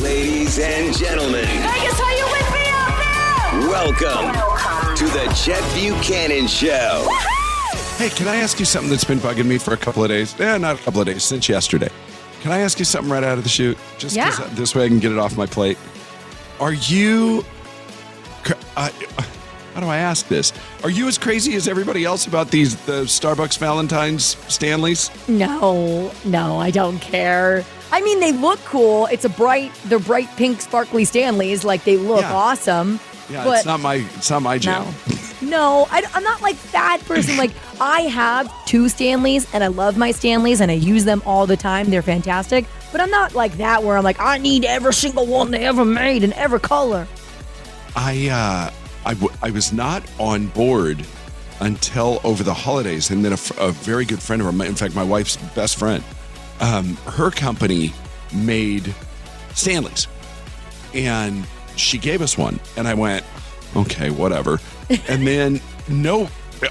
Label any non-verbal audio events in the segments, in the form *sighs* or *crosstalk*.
Ladies and gentlemen, Vegas, are you with me out there? welcome to the Chet Buchanan Show. Hey, can I ask you something that's been bugging me for a couple of days? Eh, not a couple of days, since yesterday. Can I ask you something right out of the chute? Just 'cause Yeah. this way I can get it off my plate. Are you. c- I- how do I ask this? Are you as crazy as everybody else about these the Starbucks Valentine's Stanleys? No, no, I don't care. I mean, they look cool. It's a bright, they're bright pink, sparkly Stanleys. Like they look Yeah. awesome. Yeah, but it's not my it's not my jam. no, no, I, am not like that person. Like *laughs* I have two Stanleys, and I love my Stanleys, and I use them all the time. They're fantastic. But I'm not like that where I'm like I need every single one they ever made in every color. I uh, I, w- I was not on board until over the holidays, and then a, a very good friend of mine, in fact, my wife's best friend, um, her company made Stanleys, and she gave us one, and I went, okay, whatever, *laughs* and then no.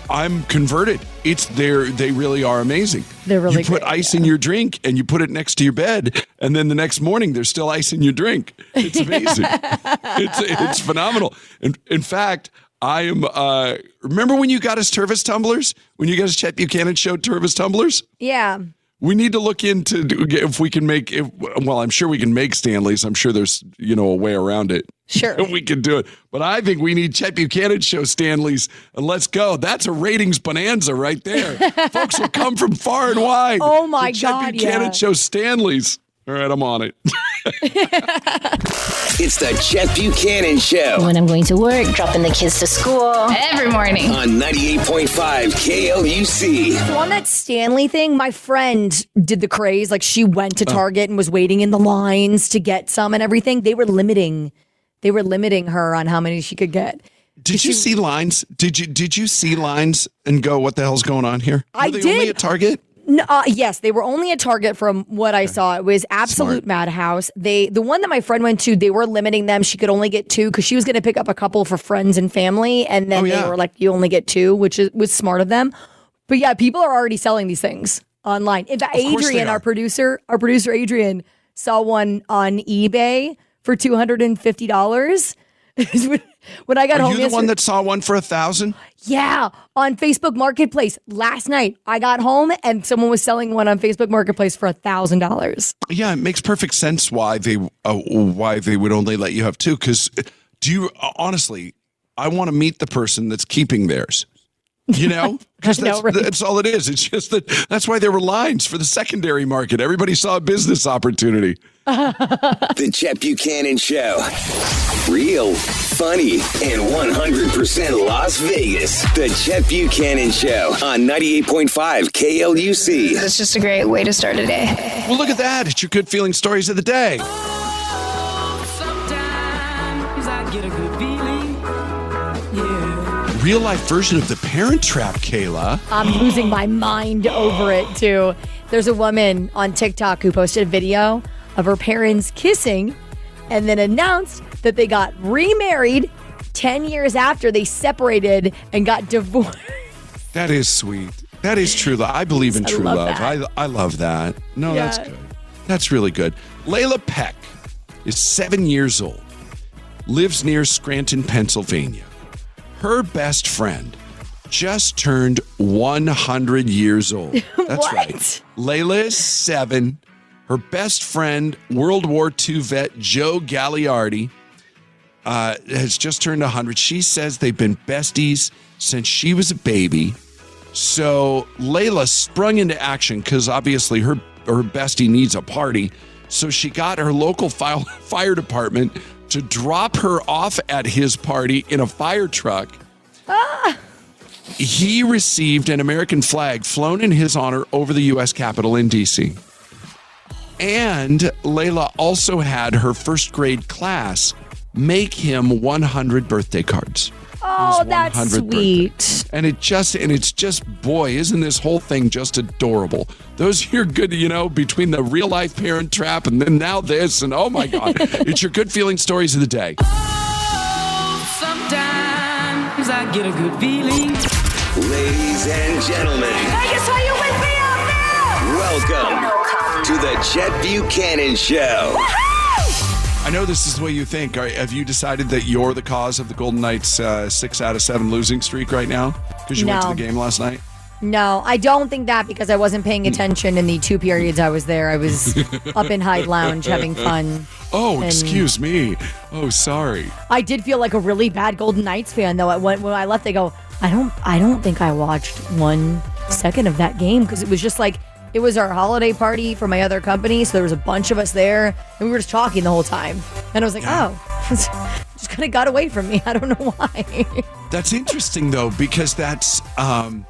I'm converted. It's there. They really are amazing. They're really You put great, ice in your drink and you put it next to your bed, and then the next morning there's still ice in your drink. It's amazing. *laughs* it's it's phenomenal. In, in fact, I am. Uh, remember when you got us Tervis tumblers? When you got us Chet Buchanan show Tervis tumblers? Yeah. We need to look into if we can make. If, well, I'm sure we can make Stanleys. I'm sure there's you know a way around it. Sure. *laughs* we can do it. But I think we need Chet Buchanan show Stanleys, and let's go. That's a ratings bonanza right there. *laughs* Folks will come from far and wide. Oh, my god Chet Buchanan yeah. show Stanleys. All right, I'm on it. *laughs* It's the Chet Buchanan Show When I'm going to work, dropping the kids to school. Every morning. on 98.5 KLUC. So on that Stanley thing, my friend did the craze. Like she went Oh. to Target and was waiting in the lines to get some and everything. They were limiting, they were limiting her on how many she could get. Did you see lines? Did you did you see lines and go, what the hell's going on here? I Were they only did. at Target? No, uh, yes, they were only a Target from what I saw. It was absolute madhouse. They, the one that my friend went to, they were limiting them. She could only get two because she was going to pick up a couple for friends and family, and then Oh, yeah. they were like, "You only get two, which is was smart of them. But yeah, people are already selling these things online. In fact, Of course they Adrian, are. our producer, our producer Adrian, saw one on eBay for two hundred and fifty dollars. *laughs* when I got Are home, you the one that saw one for a thousand? yeah, on Facebook Marketplace last night. I got home and someone was selling one on Facebook Marketplace for a thousand dollars. Yeah, it makes perfect sense why they uh, why they would only let you have two. Because do you uh, honestly? I want to meet the person that's keeping theirs. You know, because *laughs* I know, that's, right? that's all it is. It's just that that's why there were lines for the secondary market. Everybody saw a business opportunity. *laughs* The Chet Buchanan Show. Real, funny, and 100% Las Vegas. The Chet Buchanan Show on 98.5 KLUC. It's just a great way to start a day. Well, look at that! It's your good feeling stories of the day. Real life version of the Parent Trap, Kayla. I'm losing my mind over it too. There's a woman on TikTok who posted a video of her parents kissing and then announced that they got remarried 10 years after they separated and got divorced. That is sweet. That is true love. I believe in I true love love. I, I love that. No, that's good. That's really good. Layla Peck is seven years old, lives near Scranton, Pennsylvania. Her best friend just turned 100 years old. *laughs* That's right. Layla is seven. Her best friend, World War II vet Joe Gagliardi, uh, has just turned 100. She says they've been besties since she was a baby. So Layla sprung into action because obviously her her bestie needs a party. So she got her local file, *laughs* fire department to drop her off at his party in a fire truck. He received an American flag flown in his honor over the U.S. Capitol in D.C. And Layla also had her first grade class make him 100 birthday cards. Oh, that's 100th birthday. sweet. And it just and it's just boy, isn't this whole thing just adorable? Those *laughs* are your good, you know, between the real life parent trap and then now this and oh my god, *laughs* it's your good feeling stories of the day. Oh, sometimes I get a good feeling. Ladies and gentlemen, Vegas, are you with me out there? welcome oh, to the Chet Buchanan Show. Know this is the way you think. Are, have you decided that you're the cause of the Golden Knights' uh, six out of seven losing streak right now? Because you went to the game last night? No, I don't think that because I wasn't paying Hmm. attention in the two periods I was there. I was *laughs* up in Hyde Lounge having fun. Oh, excuse me. Oh, sorry. I did feel like a really bad Golden Knights fan though. When when I left, they go, I don't, I don't think I watched one second of that game because it was just like it was our holiday party for my other company, so there was a bunch of us there, and we were just talking the whole time. And I was like, oh, *laughs* just kind of got away from me. *laughs* I don't know why. That's interesting though, because that's um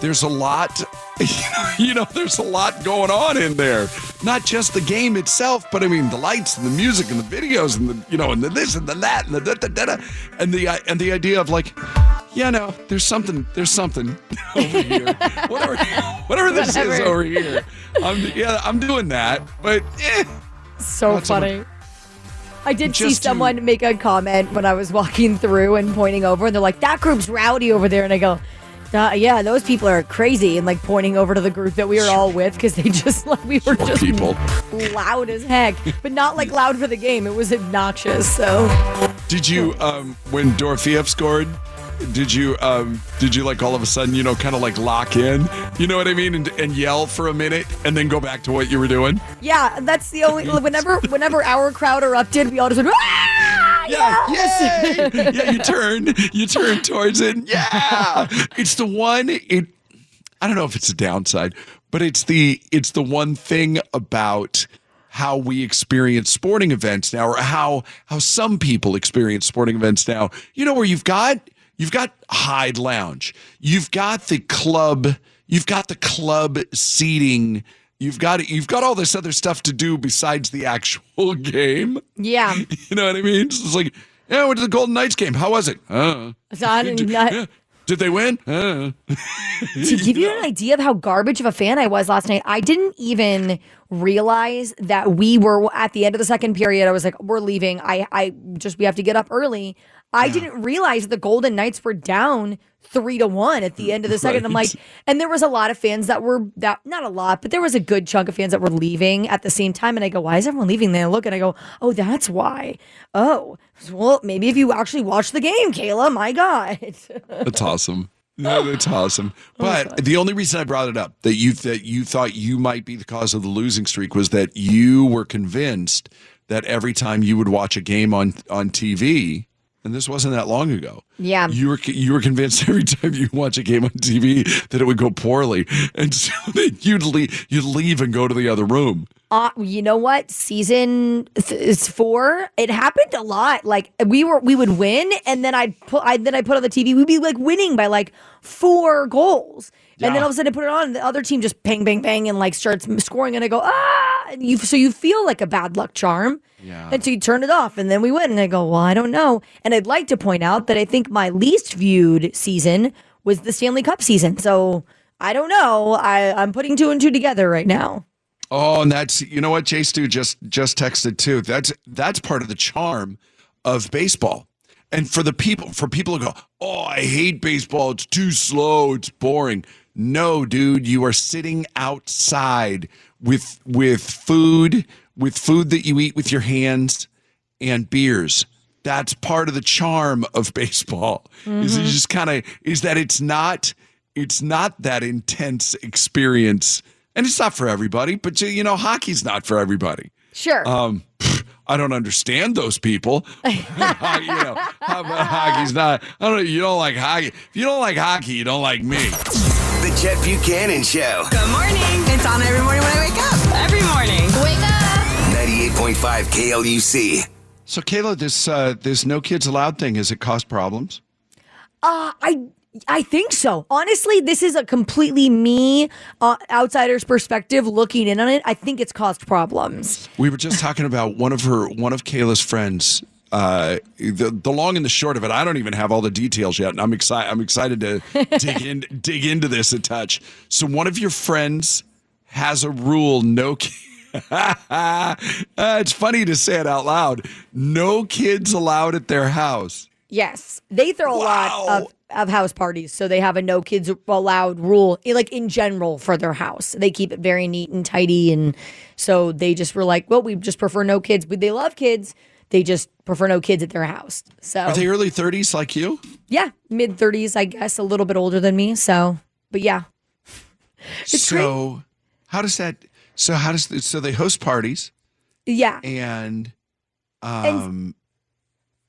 there's a lot *laughs* you know, there's a lot going on in there. Not just the game itself, but I mean the lights and the music and the videos and the you know and the this and the that and the da, da, da, da, and the uh, and the idea of like yeah, no, there's something there's something *laughs* over here. whatever whatever this is over here. I'm yeah, I'm doing that. But eh, so Not so funny. I did see Just to- someone make a comment when I was walking through and pointing over, and they're like, "That group's rowdy over there," and I go. "Uh, yeah, those people are crazy, and like pointing over to the group that we were all with because they just *laughs* like we were just people. loud as heck, but not like loud for the game. It was obnoxious. So Did you um when Dorofeev scored? Did you um did you like all of a sudden you know kind of like lock in? You know what I mean? And, and yell for a minute and then go back to what you were doing? yeah, that's the only. *laughs* Whenever whenever our crowd erupted, we all just went. "Ah, yeah!" Yes. Yeah, you turn you turn towards it. *laughs* Yeah. *laughs* It's the one it I don't know if it's a downside, but it's the it's the one thing about how we experience sporting events now or how how some people experience sporting events now. You know where you've got you've got Hyde Lounge. You've got the club, you've got the club seating. You've got you've got all this other stuff to do besides the actual *laughs* game. Yeah. You know what I mean? It's like, yeah, I went to the Golden Knights game. How was it? Uh, So I didn't- did, yeah. Did they win? Uh. to *laughs* give you an idea of how garbage of a fan I was last night, I didn't even realize that we were at the end of the second period. I was like, we're leaving. I, I just, we have to get up early. I didn't realize the Golden Knights were down three to one at the end of the second. I'm like, and there was a lot of fans that were that not a lot, but there was a good chunk of fans that were leaving at the same time. And I go, why is everyone leaving? Then I look and I go, oh, that's why. Oh, well, maybe if you actually watch the game, Kayla, my God. That's awesome. No, that's awesome. *laughs* Oh But the only reason I brought it up that you that you thought you might be the cause of the losing streak was that you were convinced that every time you would watch a game on on TV, and this wasn't that long ago. Yeah. You were you were convinced *laughs* every time you watch a game on TV that it would go poorly, and so *laughs* that you'd leave you'd leave and go to the other room. Uh, you know what? Season th- is four. It happened a lot. Like we were, we would win, and then I'd put, I then I put on the TV. We'd be like winning by like four goals, and then all of a sudden I put it on, and the other team just bang, bang, bang, and like starts scoring, and I go ah, and you so you feel like a bad luck charm. Yeah. And so you turn it off, and then we win, and I go, well, I don't know. And I'd like to point out that I think my least viewed season was the Stanley Cup season. So I don't know. I I'm putting two and two together right now. Oh, and that's you know what Jay Stu just just texted too. That's that's part of the charm of baseball. And for the people for people who go, "Oh, I hate baseball. It's too slow. It's boring." No, dude, you are sitting outside with with food, with food that you eat with your hands and beers. That's part of the charm of *laughs* baseball. Is you just kind of is that it's not it's not that intense experience, and it's not for everybody. But you know, hockey's not for everybody. Sure. Um, *laughs* I don't understand those people. *laughs* you know, how about hockey's not. I don't. know. You don't like hockey. If you don't like hockey, you don't like me. The Chet Buchanan Show. Good morning. It's on every morning when I wake up. 98.5 KLUC. So, Kayla, this uh, this no kids allowed thing has it caused problems? Uh, I I think so. Honestly, this is a completely me uh, outsider's perspective looking in on it. I think it's caused problems. We were just talking about one of her, one of Kayla's friends. Uh, the the long and the short of it, I don't even have all the details yet, and I'm excited. I'm excited to *laughs* dig in, dig into this a touch. So, one of your friends has a rule: no. ki- *laughs* uh, it's funny to say it out loud. No kids allowed at their house. Yes, they throw a lot of, of house parties, so they have a no kids allowed rule, eh, like in general for their house. They keep it very neat and tidy, and so they just were like, well, we just prefer no kids, but they love kids. they just prefer no kids at their house. So Are they early 30s like you? yeah, mid 30s, I guess, a little bit older than me. So, but yeah, so how does that so how does so they host parties yeah. and um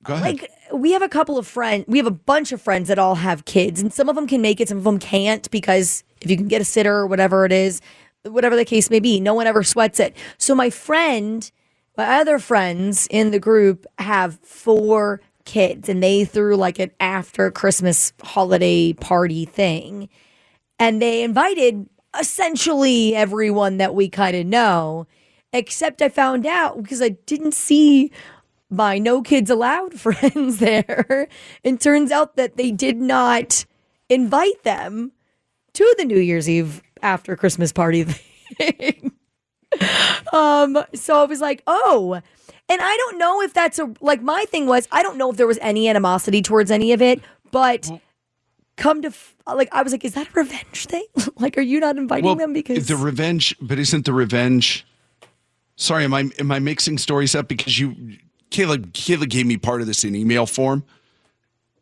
go ahead. like we have a couple of friends we have a bunch of friends that all have kids and some of them can make it some of them can't because if you can get a sitter or whatever it is whatever the case may be no one ever sweats it so my friend my other friends in the group have four kids and they threw like an after christmas holiday party thing and they invited essentially everyone that we kind of know except i found out because i didn't see my no kids allowed *laughs* friends there. And turns out that they did not invite them to the new year's eve after christmas party *laughs* thing. Um so i was like oh and i don't know if that's a like my thing was i don't know if there was any animosity towards any of it but come to f- uh, like i was like is that a revenge thing? *laughs* Like are you not inviting them because the revenge but isn't the revenge sorry am i am i mixing stories up? Because you kayla kayla gave me part of this in email form.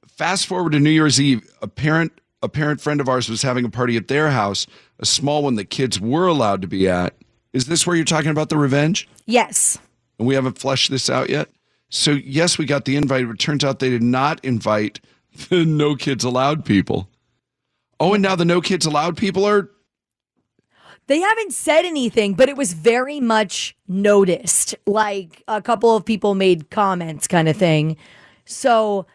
Fast forward to new year's eve a parent a parent friend of ours was having a party at their house a small one that kids were allowed to be at. Is this where you're talking about the revenge? Yes. And we haven't fleshed this out yet? So yes we got the invite. But it turns out they did not invite the *laughs* no kids allowed people oh and now the no kids allowed people are They haven't said anything, but it was very much noticed. Like a couple of people made comments, kind of thing. So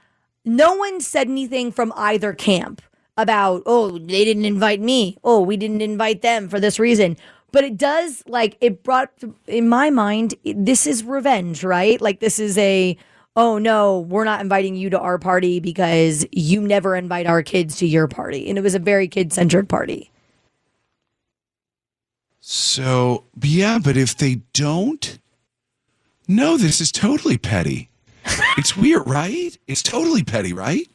no one said anything from either camp about, oh, they didn't invite me. Oh, we didn't invite them for this reason. But it does, like, it brought, in my mind, this is revenge, right? Like, this is a, oh no, we're not inviting you to our party because you never invite our kids to your party. And it was a very kid centered party. So, yeah, but if they don't, no, this is totally petty. it's weird, right? It's totally petty, right?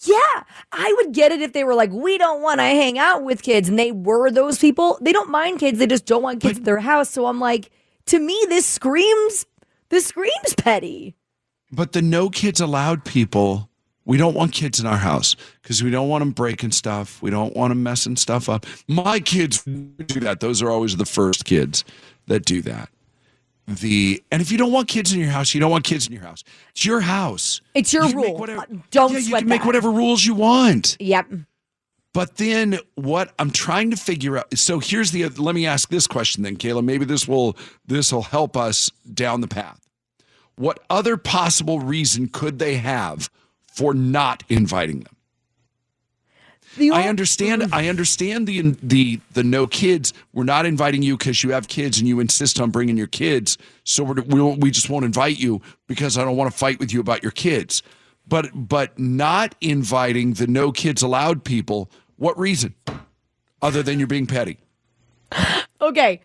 Yeah, I would get it if they were like, we don't want to hang out with kids, and they were those people. They don't mind kids; they just don't want kids at their house. So I'm like, to me, this screams, this screams petty. But the no kids allowed people, we don't want kids in our house because we don't want them breaking stuff. We don't want them messing stuff up. My kids do that. Those are always the first kids that do that. The and if you don't want kids in your house, you don't want kids in your house. It's your house. It's your You rule. whatever- Uh, don't yeah, you can make that. whatever rules you want. Yep. But then what I'm trying to figure out so here's the let me ask this question then Kayla maybe this will this will help us down the path. What other possible reason could they have for not inviting them? The I understand mm. I understand the the the no kids we're not inviting you cuz you have kids and you insist on bringing your kids so we're, we we just won't invite you because I don't want to fight with you about your kids. But but not inviting the no kids allowed people what reason other than you're being petty? Okay.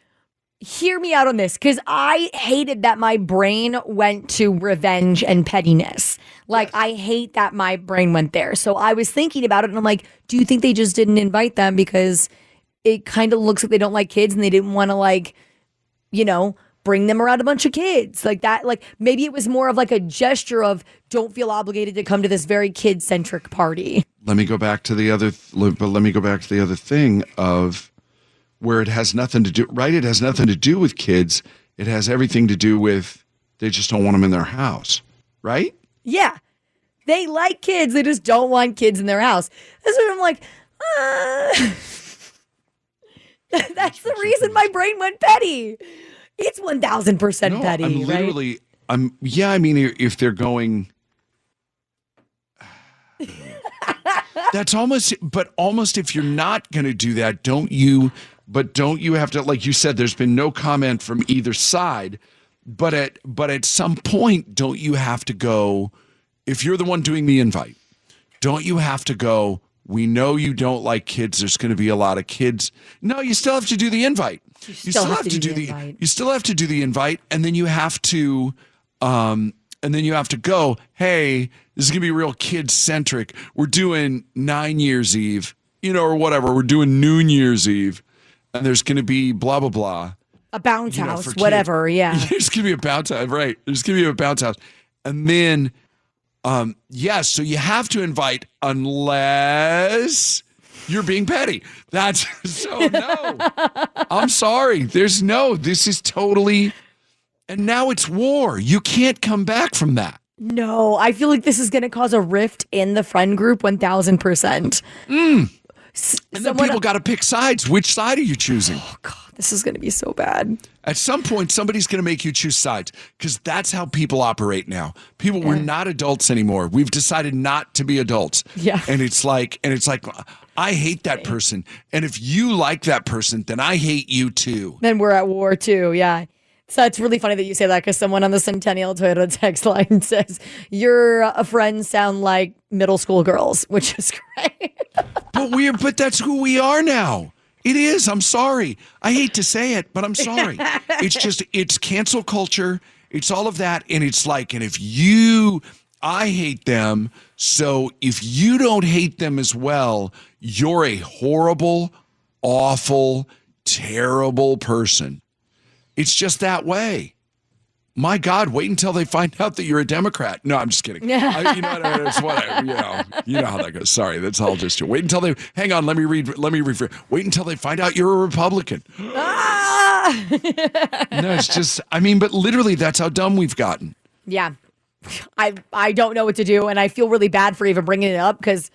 Hear me out on this because I hated that my brain went to revenge and pettiness. Like, I hate that my brain went there. So I was thinking about it and I'm like, do you think they just didn't invite them because it kind of looks like they don't like kids and they didn't want to, like, you know, bring them around a bunch of kids like that? Like, maybe it was more of like a gesture of don't feel obligated to come to this very kid centric party. let me go back to the other but let me go back to the other thing of where it has nothing to do right it has nothing to do with kids it has everything to do with they just don't want them in their house right Yeah. They like kids. They just don't want kids in their house. That's what I'm like, uh, *laughs* that's the reason my brain went petty. It's 1000% no petty, i'm right? literally i'm yeah i mean if they're going *sighs* that's almost but almost if you're not going to do that don't you but don't you have to like you said there's been no comment from either side. But at but at some point don't you have to go if you're the one doing the invite don't you have to go we know you don't like kids. There's going to be a lot of kids. No you still have to do the invite. You still have to do the invite. you still have to do the invite and then you have to um and then you have to go hey this is gonna be real kid centric we're doing nine years eve you know or whatever. We're doing noon year's eve and there's gonna be blah blah blah A bounce you know, house, whatever. Yeah. *laughs* there's gonna be a bounce house right there's gonna be a bounce house And then, um, yes, so you have to invite unless you're being petty. That's *laughs* so no. I'm sorry. There's no, this is totally, and now it's war. You can't come back from that. No, I feel like this is going to cause a rift in the friend group 1000%. And then people got to pick sides. Which side are you choosing? Oh, God, this is going to be so bad. At some point, somebody's going to make you choose sides because that's how people operate now. People, we're not adults anymore. We've decided not to be adults. Yeah. And it's like, and it's like, I hate that person. And if you like that person, then I hate you too. Then we're at war too. Yeah. So it's really funny that you say that because someone on the Centennial Toyota *laughs* text line says, Your uh, friends sound like middle school girls, *laughs* which is great. But we're, but that's who we are now. It is. I'm sorry. I hate to say it, but I'm sorry. it's just, it's cancel culture. It's all of that. And it's like, and if you, I hate them. So if you don't hate them as well, you're a horrible, awful, terrible person. It's just that way. My God, wait until they find *laughs* out that you're a Democrat. No, I'm just kidding. *laughs* I, you know what? I mean? It's what I, you know. You know how that goes. Sorry, that's all just. you. Wait until they. Hang on. Let me read. Let me refer. Wait until they find out you're a Republican. *gasps* Ah! *laughs* No, it's just. I mean, but literally, that's how dumb we've gotten. yeah. I, I don't know what to do. And I feel really bad for even bringing it up because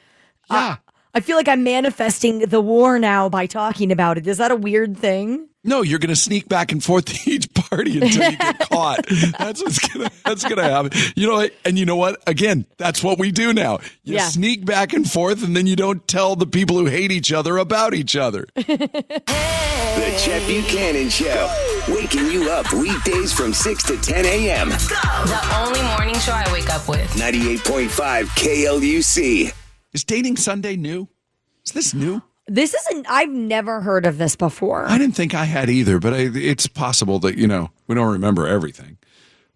Yeah. I feel like I'm manifesting the war now by talking about it. Is that a weird thing? No, you're going to sneak back and forth *laughs* to each party until you get caught. *laughs* That's what's going to that's going to happen. You know, what? and you know what? Again, that's what we do now. You Yeah. sneak back and forth, and then you don't tell the people who hate each other about each other. *laughs* The Chet Buchanan Show. Waking you up weekdays from 6 to 10 a.m. The only morning show I wake up with. 98.5 KLUC. Is dating Sunday new? Is this new? This isn't, I've never heard of this before. I didn't think I had either, but I, it's possible that, you know, we don't remember everything.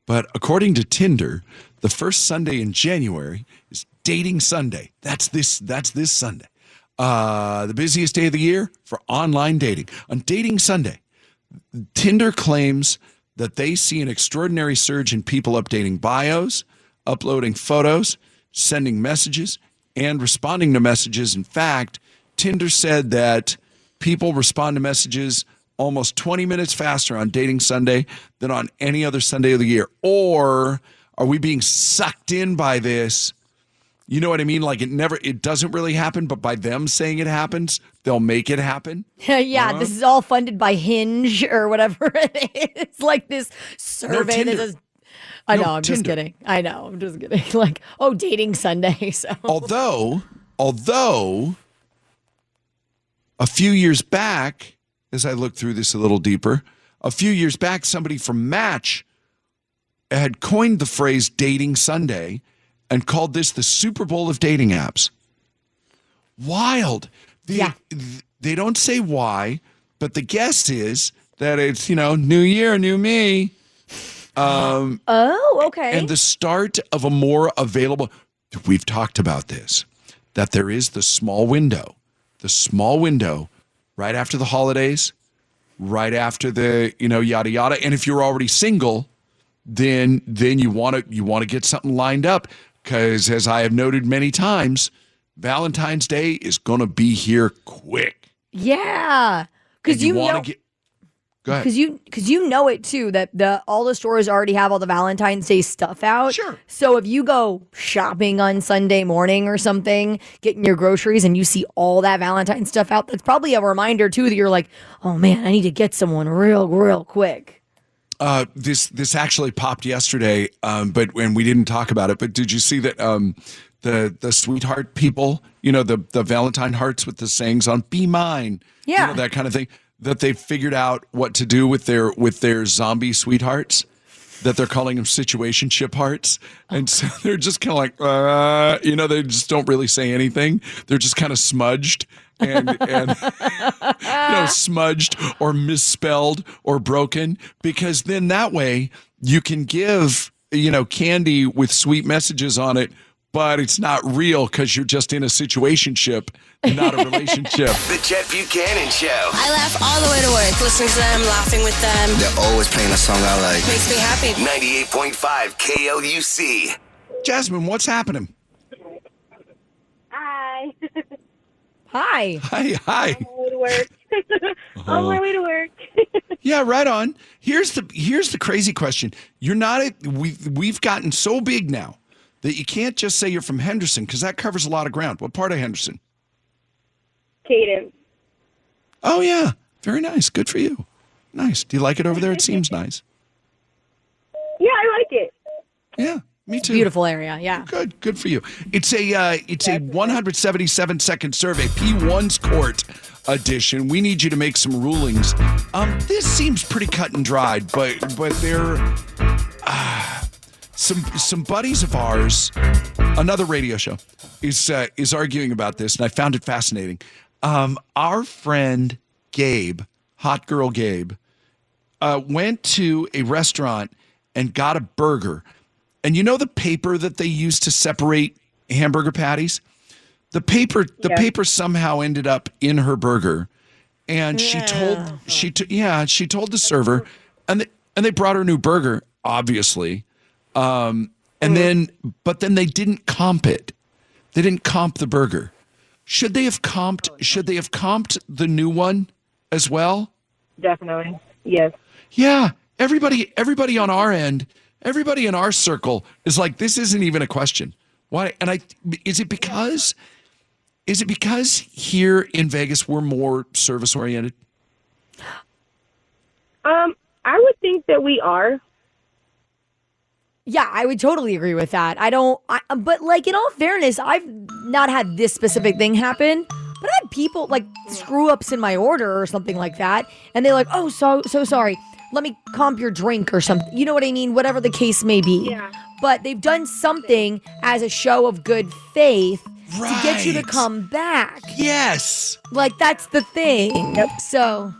But according to Tinder, the first Sunday in January is dating Sunday. That's this that's this Sunday. Uh, the busiest day of the year for online dating. On dating Sunday, Tinder claims that they see an extraordinary surge in people updating bios, uploading photos, sending messages, and responding to messages. In fact, Tinder said that people respond to messages almost 20 minutes faster on dating Sunday than on any other Sunday of the year. Or are we being sucked in by this? You know what I mean? Like it never, it doesn't really happen, but by them saying it happens, they'll make it happen. *laughs* yeah, Uh-huh. this is all funded by Hinge or whatever *laughs* it is. Like this survey that Tinder. says. I No, know, I'm just kidding. I know, I'm just kidding. *laughs* Like, oh, dating Sunday. So although although a few years back as i look through this a little deeper a few years back somebody from match had coined the phrase dating sunday and called this the super bowl of dating apps wild The- Yeah. th- they don't say why but the guess is that it's you know new year new me um, Oh, okay. and the start of a more available we've talked about this that there is the small window the small window right after the holidays right after the you know yada yada. And if you're already single then then you want to you want to get something lined up. Because as i have noted many times valentine's day is going to be here quick. Yeah, because you, you, want to get go ahead because you because you know it too that the all the stores already have all the Valentine's Day stuff out. Sure. So if you go shopping on Sunday morning or something, getting your groceries, and you see all that Valentine's stuff out, that's probably a reminder too that you're like, oh man, I need to get someone real real quick. Uh, this this actually popped yesterday, um, but when we didn't talk about it. But did you see that um, the the sweetheart people, you know, the the Valentine hearts with the sayings on "Be mine," you Yeah. know, that kind of thing. That they figured out what to do with their with their zombie sweethearts. That they're calling them situation ship hearts, and so *laughs* they're just kind of like, uh, you know, they just don't really say anything. They're just kind of smudged and and *laughs* you know, smudged or misspelled or broken because then that way you can give, you know, candy with sweet messages on it but it's not real because you're just in a situationship, not a relationship. *laughs* The Chet Buchanan Show. I laugh all the way to work, listening to them, laughing with them. They're always playing a song I like. Makes me happy. 98.5 KLUC. Jasmine, what's happening? Hi. Hi, Hi. hi. On my way to work. Uh-huh. On my way to work. Yeah, right on. Here's the here's the crazy question. You're not a, we've we've gotten so big now that you can't just say you're from Henderson because that covers a lot of ground. What part of Henderson? Cadence. Oh yeah, very nice. Good for you. Nice. Do you like it over there? It *laughs* seems nice. Yeah, I like it. Yeah, me too. Beautiful area. Yeah. Good, good for you. It's a uh, it's a 177 second survey, P1's court edition. We need you to make some rulings. Um, this seems pretty cut and dried, but but there, uh, some some buddies of ours, another radio show, is uh, is arguing about this, and I found it fascinating. Um, our friend Gabe, hot girl Gabe, uh, went to a restaurant and got a burger. And you know the paper that they use to separate hamburger patties? The paper, the Yeah. paper somehow ended up in her burger, and she told she t- yeah she told the server, and they, and they brought her a new burger, obviously, um, and then but then they didn't comp it. They didn't comp the burger. Should they have comped? Should they have comped the new one as well? Definitely. Yes. Yeah, everybody everybody on our end, everybody in our circle is like this isn't even a question. Why? And I is it because is it because here in Vegas we're more service oriented? Um, I would think that we are. Yeah, I would totally agree with that. I don't, I, but like in all fairness, I've not had this specific thing happen, but I had people like screw ups in my order or something like that, and they're like, "Oh, so so sorry. Let me comp your drink or something." You know what I mean? Whatever the case may be. Yeah. But they've done something as a show of good faith to get you to come back. Yes. Like that's the thing. Yep. So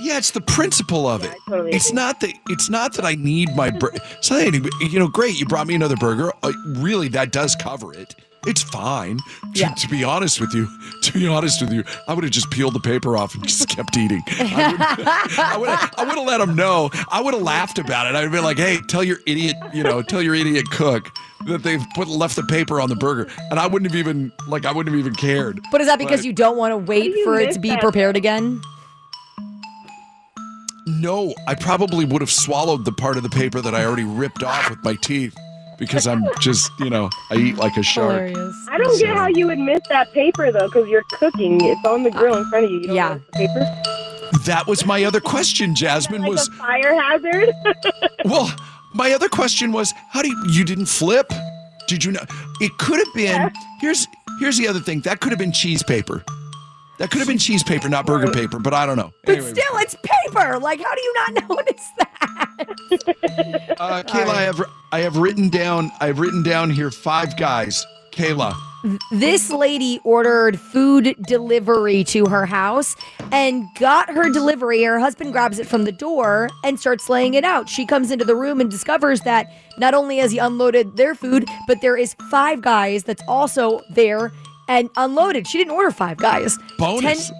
Yeah, it's the principle of it. I totally it's agree. not that it's not that I need my bur- it's not that you know, great, you brought me another burger. Uh, really, that does cover it. It's fine. To, Yeah. to be honest with you, to be honest with you, I would have just peeled the paper off and just kept eating. I would *laughs* I would have let them know. I would have laughed about it. I'd have been like, "Hey, tell your idiot, you know, tell your idiot cook that they've put left the paper on the burger." And I wouldn't have even like I wouldn't have even cared. but is that because But- you don't want to wait do for it to be prepared again? No, I probably would have swallowed the part of the paper that I already ripped off with my teeth because I'm just, you know, I eat like a shark. Hilarious. I don't get how you would miss that paper though, because you're cooking. It's on the grill in front of you. You don't Yeah. miss the paper. That was my other question, Jasmine. Like Was a fire hazard. *laughs* well, my other question was, how do you, you didn't flip? Did you know? It could have been. Here's here's the other thing. That could have been cheese paper. That could have been cheese paper, not burger paper. But I don't know. But Anyway, still, it's paper. Like, how do you not *laughs* notice that? uh, Kayla, I have I have written down. I have written down here five guys. Kayla. This lady ordered food delivery to her house and got her delivery. Her husband grabs it from the door and starts laying it out. She comes into the room and discovers that not only has he unloaded their food, but there is five guys that's also there and unloaded. She didn't order five guys. Bonus. Ten-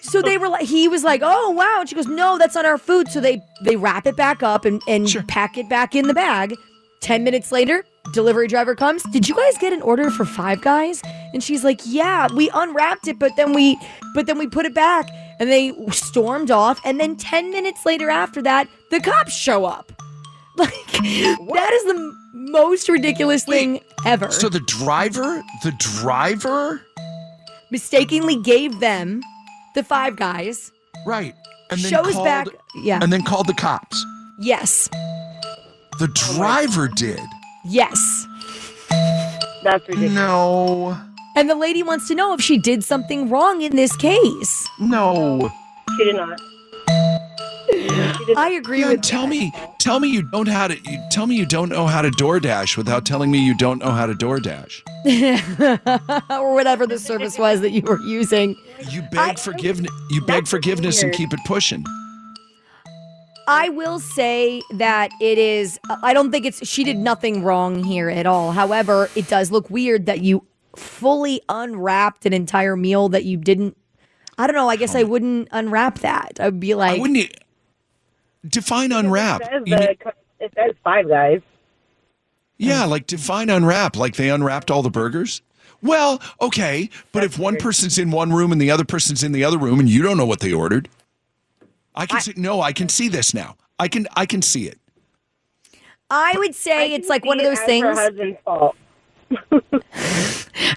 so they were like, he was like, "Oh wow!" And she goes, "No, that's not our food." So they they wrap it back up and and Sure. pack it back in the bag. Ten minutes later, delivery driver comes. Did you guys get an order for five guys? And she's like, "Yeah, we unwrapped it, but then we but then we put it back." And they stormed off. And then ten minutes later, after that, the cops show up. *laughs* Like that is the most ridiculous thing ever. So the driver, the driver, mistakenly gave them the five guys. right? And then shows called, back. Yeah. and then called the cops. yes. The driver did. Yes. That's ridiculous. No, And the lady wants to know if she did something wrong in this case. no. She did not. *laughs* I agree Yeah, with tell me, tell me you don't how to. You, tell me you don't know how to DoorDash without telling me you don't know how to DoorDash. *laughs* or whatever the service was that you were using. You beg forgiveness. You beg forgiveness and keep it pushing. I will say that it is. I don't think it's. She did nothing wrong here at all. However, it does look weird that you fully unwrapped an entire meal that you didn't. I don't know. I guess I wouldn't unwrap that. I'd be like, I wouldn't define unwrap. It says, You need- it says five guys. yeah, like define unwrap. Like they unwrapped all the burgers. Well, okay, but if one person's in one room and the other person's in the other room and you don't know what they ordered, I can see. No, I can see this now. I can. I can see it. I would say it's like one of those things. Her husband's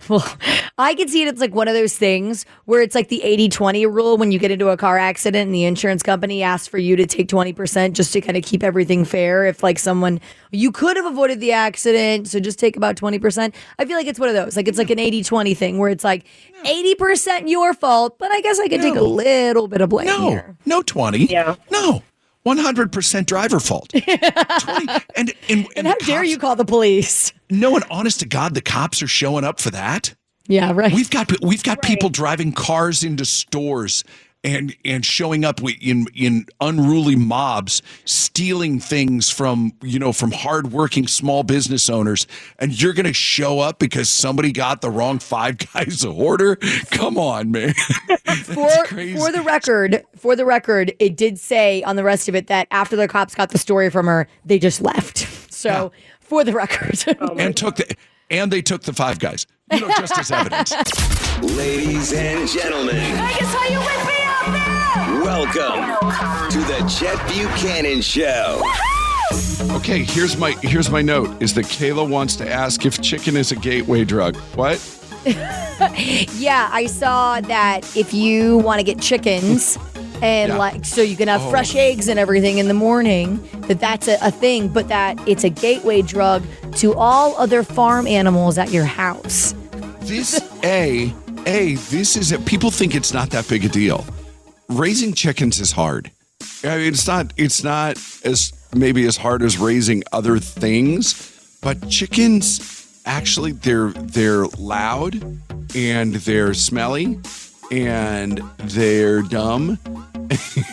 fault. Well, I can see it. It's like one of those things where it's like the 80 20 rule when you get into a car accident and the insurance company asks for you to take 20% just to kind of keep everything fair. If like someone, you could have avoided the accident, so just take about 20%. I feel like it's one of those. Like it's like an 80 20 thing where it's like 80% your fault, but I guess I could take a little bit of blame No, here. no twenty. Yeah. No, one hundred percent driver fault. 20, *laughs* and and, and, And how the dare you call the police? No, and honest to God, the cops are showing up for that. Yeah, right. We've got we've got people driving cars into stores and and showing up in in unruly mobs, stealing things from you know from hardworking small business owners, and you're going to show up because somebody got the wrong five *laughs* guys order? Come on, man. *laughs* for crazy. for the record, for the record, it did say on the rest of it that after the cops got the story from her, they just left. So for the record, *laughs* oh, and took the and they took the five guys. You know, just as evidence. Ladies and gentlemen, Vegas, how you wake me up now? Welcome to the Chet Buchanan Show. Okay, here's my here's my note: is that Kayla wants to ask if chicken is a gateway drug. What? *laughs* yeah, I saw that if you want to get chickens and Yeah. like so you can have Oh. fresh eggs and everything in the morning, that that's a, a thing, but that it's a gateway drug to all other farm animals at your house. This a a this is a, people think it's not that big a deal. Raising chickens is hard. I mean, it's not it's not as maybe as hard as raising other things, but chickens actually they're they're loud and they're smelly and they're dumb. *laughs*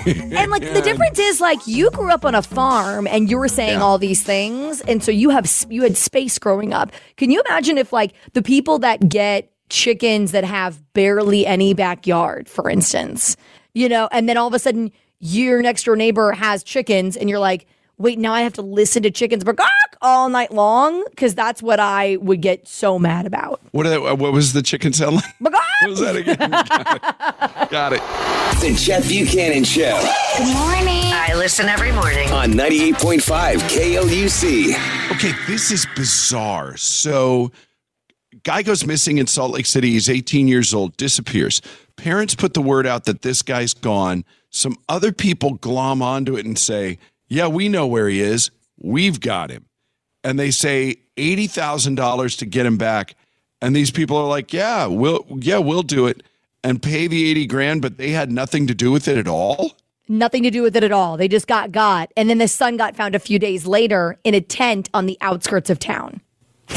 And like the difference is like you grew up on a farm and you were saying Yeah. all these things and so you have you had space growing up. Can you imagine if like the people that get chickens that have barely any backyard, for instance, you know, and then all of a sudden your next door neighbor has chickens and you're like, wait, now I have to listen to chickens bark all night long because that's what I would get so mad about. What are that, uh, what was the chicken sound like? *laughs* What was that again? *laughs* Got it. Got it. The Chet Buchanan Show Good morning. I listen every morning. on 98.5 KLUC. Okay, this is bizarre. So, guy goes missing in Salt Lake City. He's 18 years old, disappears. Parents put the word out that this guy's gone. Some other people glom onto it and say, Yeah, we know where he is. We've got him. And they say $80,000 to get him back. And these people are like, Yeah, we'll yeah, we'll do it and pay the 80 grand, but they had nothing to do with it at all. Nothing to do with it at all. They just got got. And then the son got found a few days later in a tent on the outskirts of town. *laughs*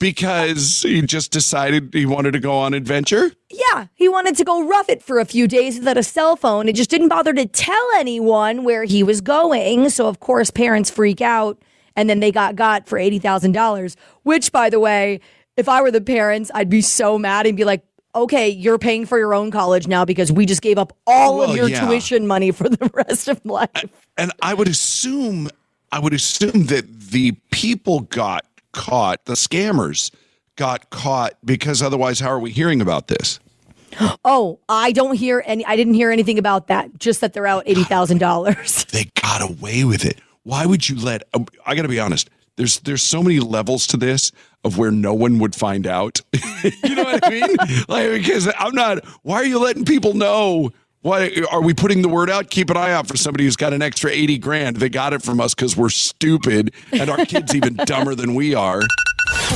Because he just decided he wanted to go on adventure. Yeah, he wanted to go rough it for a few days without a cell phone. It just didn't bother to tell anyone where he was going. So, of course, parents freak out. And then they got got for $80,000, which, by the way, if I were the parents, I'd be so mad and be like, okay, you're paying for your own college now because we just gave up all Well, of your yeah. tuition money for the *laughs* rest of life. And I would assume, I would assume that the people got caught, the scammers got caught because otherwise, how are we hearing about this? Oh, I don't hear any, I didn't hear anything about that, just that they're out $80,000. *laughs* They got away with it. Why would you let? um, I got to be honest. There's there's so many levels to this of where no one would find out. *laughs* you know what I mean? *laughs* like because I'm not. Why are you letting people know? Why are we putting the word out? Keep an eye out for somebody who's got an extra 80 grand. They got it from us because we're stupid and our kids even *laughs* dumber than we are.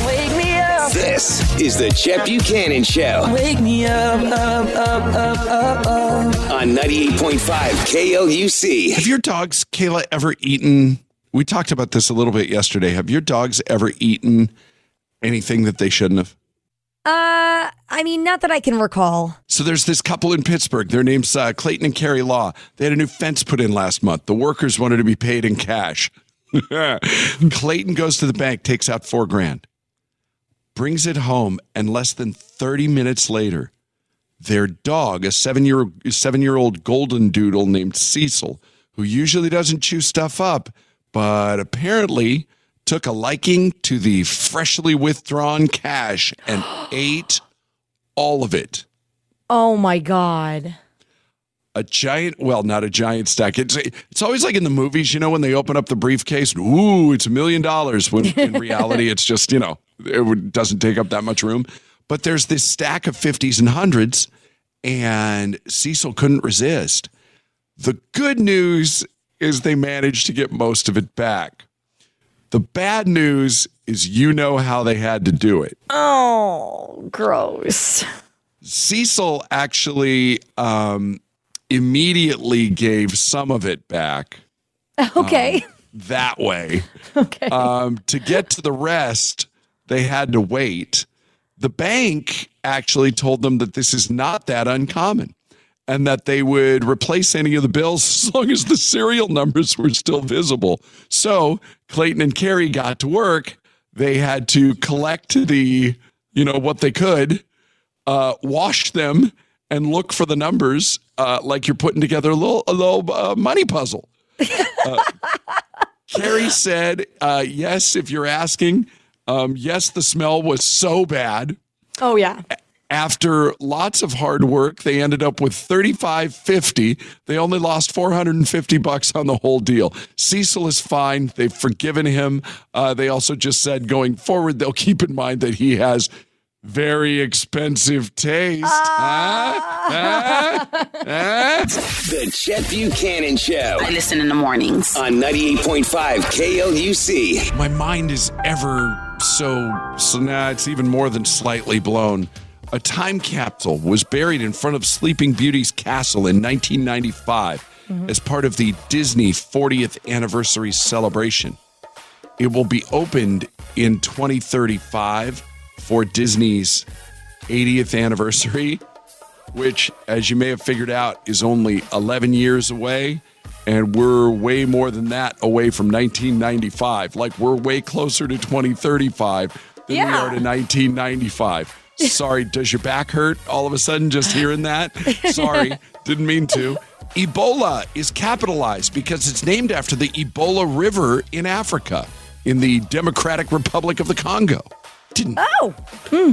Wake me up. This is the Chet Buchanan Show Wake me up, up, up, up, up, up. on 98.5 KLUC. Have your dogs, Kayla, ever eaten? We talked about this a little bit yesterday. Have your dogs ever eaten anything that they shouldn't have? Uh, I mean, not that I can recall. So there's this couple in Pittsburgh. Their name's uh, Clayton and Carrie Law. They had a new fence put in last month. The workers wanted to be paid in cash. *laughs* Clayton goes to the bank, takes out four grand, brings it home, and less than 30 minutes later, their dog, a seven year seven year old golden doodle named Cecil, who usually doesn't chew stuff up, but apparently took a liking to the freshly withdrawn cash and *gasps* ate all of it. Oh my God. A giant, well, not a giant stack. It's it's always like in the movies, you know, when they open up the briefcase, ooh, it's a million dollars. When in *laughs* reality, it's just you know, it doesn't take up that much room. But there's this stack of fifties and hundreds, and Cecil couldn't resist. The good news is they managed to get most of it back. The bad news is you know how they had to do it. Oh, gross. Cecil actually um, immediately gave some of it back *laughs* Okay. that way. *laughs* okay. Um, to get to the rest, they had to wait. The bank actually told them that this is not that uncommon and that they would replace any of the bills *laughs* as long as the serial numbers were still visible. So Clayton and Carrie got to work. They had to collect the, you know, what they could, uh, wash them, and look for the numbers uh, like you're putting together a little, a little uh, money puzzle. Uh, *laughs* Carrie said, uh, yes, if you're asking, um, yes, the smell was so bad. oh, yeah. After lots of hard work, they ended up with 35.50. They only lost 450 bucks on the whole deal. Cecil is fine. They've forgiven him. Uh, they also just said going forward, they'll keep in mind that he has very expensive taste. Huh? Huh? Huh? *laughs* The Chet Buchanan Show I listen in the mornings. on 98.5 KLUC. My mind is ever so, so now it's even more than slightly blown. A time capsule was buried in front of Sleeping Beauty's castle in 1995 mm-hmm. as part of the Disney 40th anniversary celebration. It will be opened in 2035 for Disney's 80th anniversary, which, as you may have figured out, is only 11 years away. And we're way more than that away from 1995. Like, we're way closer to 2035 than we are to 1995. Sorry, does your back hurt all of a sudden just hearing that? Sorry, *laughs* didn't mean to. Ebola is capitalized because it's named after the Ebola River in Africa, in the Democratic Republic of the Congo. Didn't Oh,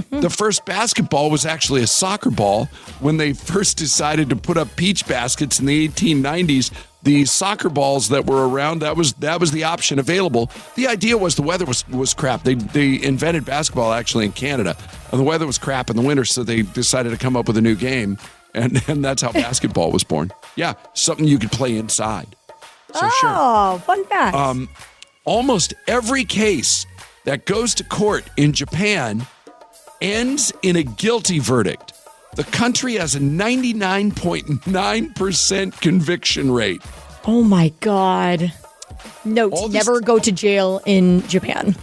the first basketball was actually a soccer ball. When they *laughs* first decided to put up peach baskets in the 1890s, the soccer balls that were around that was that was the option available. The idea was the weather was was crap. They they invented basketball actually in Canada, and the weather was crap in the winter, so they decided to come up with a new game, and *laughs* and that's how basketball was born. Yeah, something you could play inside. So sure oh, fun fact. um, almost every case that goes to court in Japan ends in a guilty verdict. The country has a 99.9% conviction rate. oh my God. Note: all this- Never go to jail in Japan.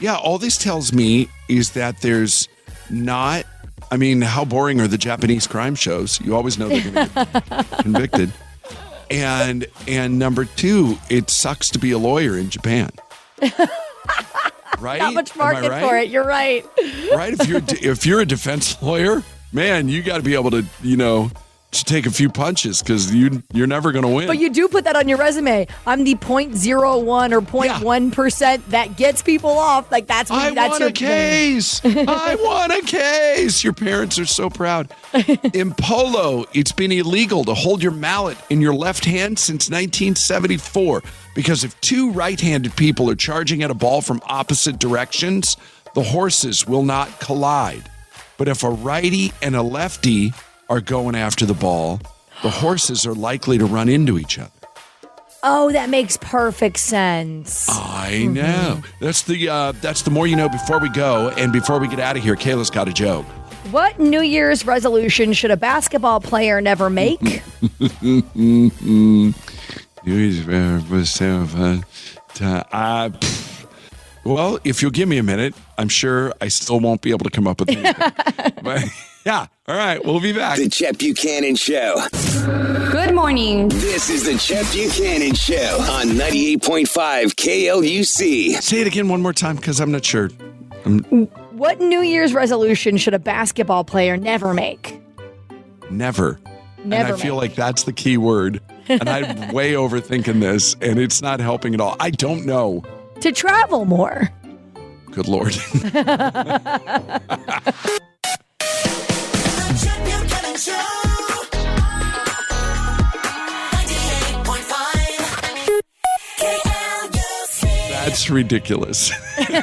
Yeah, all this tells me is that there's not, I mean, how boring are the Japanese crime shows? You always know they're going to get *laughs* convicted. And and number two, it sucks to be a lawyer in Japan. *laughs* Right? Not much market right? for it. You're right. right? If you're if you're a defense lawyer, man, you got to be able to, you know, to take a few punches because you you're never going to win. But you do put that on your resume. I'm the 0.01 or 0.1 percent that gets people off. Like that's what I that's won a case. *laughs* I won a case. Your parents are so proud. In polo, it's been illegal to hold your mallet in your left hand since 1974 because if two right-handed people are charging at a ball from opposite directions, the horses will not collide. But if a righty and a lefty are going after the ball, the horses are likely to run into each other. Oh, that makes perfect sense. I know. That's the uh, that's the more you know. Before we go and before we get out of here, Kayla's got a joke. What New Year's resolution should a basketball player never make? *laughs* *laughs* New Year's so fun. Uh, Well, if you'll give me a minute, I'm sure I still won't be able to come up with anything. *laughs* but yeah, all right, we'll be back. The Chet Buchanan Show. Good morning. This is the Chet Buchanan Show on 98.5 KLUC. Say it again one more time because I'm not sure. What New Year's resolution should a basketball player never make? Never. Never and I feel like that's the key word. And I'm *laughs* way overthinking this, and it's not helping at all. I don't know. To travel more. Good Lord. *laughs* That's ridiculous. *laughs* but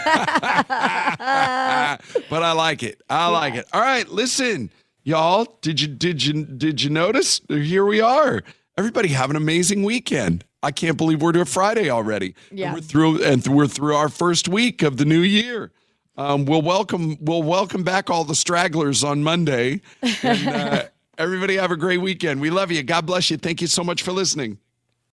I like it. I like it. All right, listen, y'all. Did you did you did you notice? Here we are. Everybody have an amazing weekend. I can't believe we're to Friday already. And Yeah. we're through and we're through our first week of the new year. Um, we'll welcome we'll welcome back all the stragglers on Monday. And uh, *laughs* everybody have a great weekend. We love you. God bless you. Thank you so much for listening.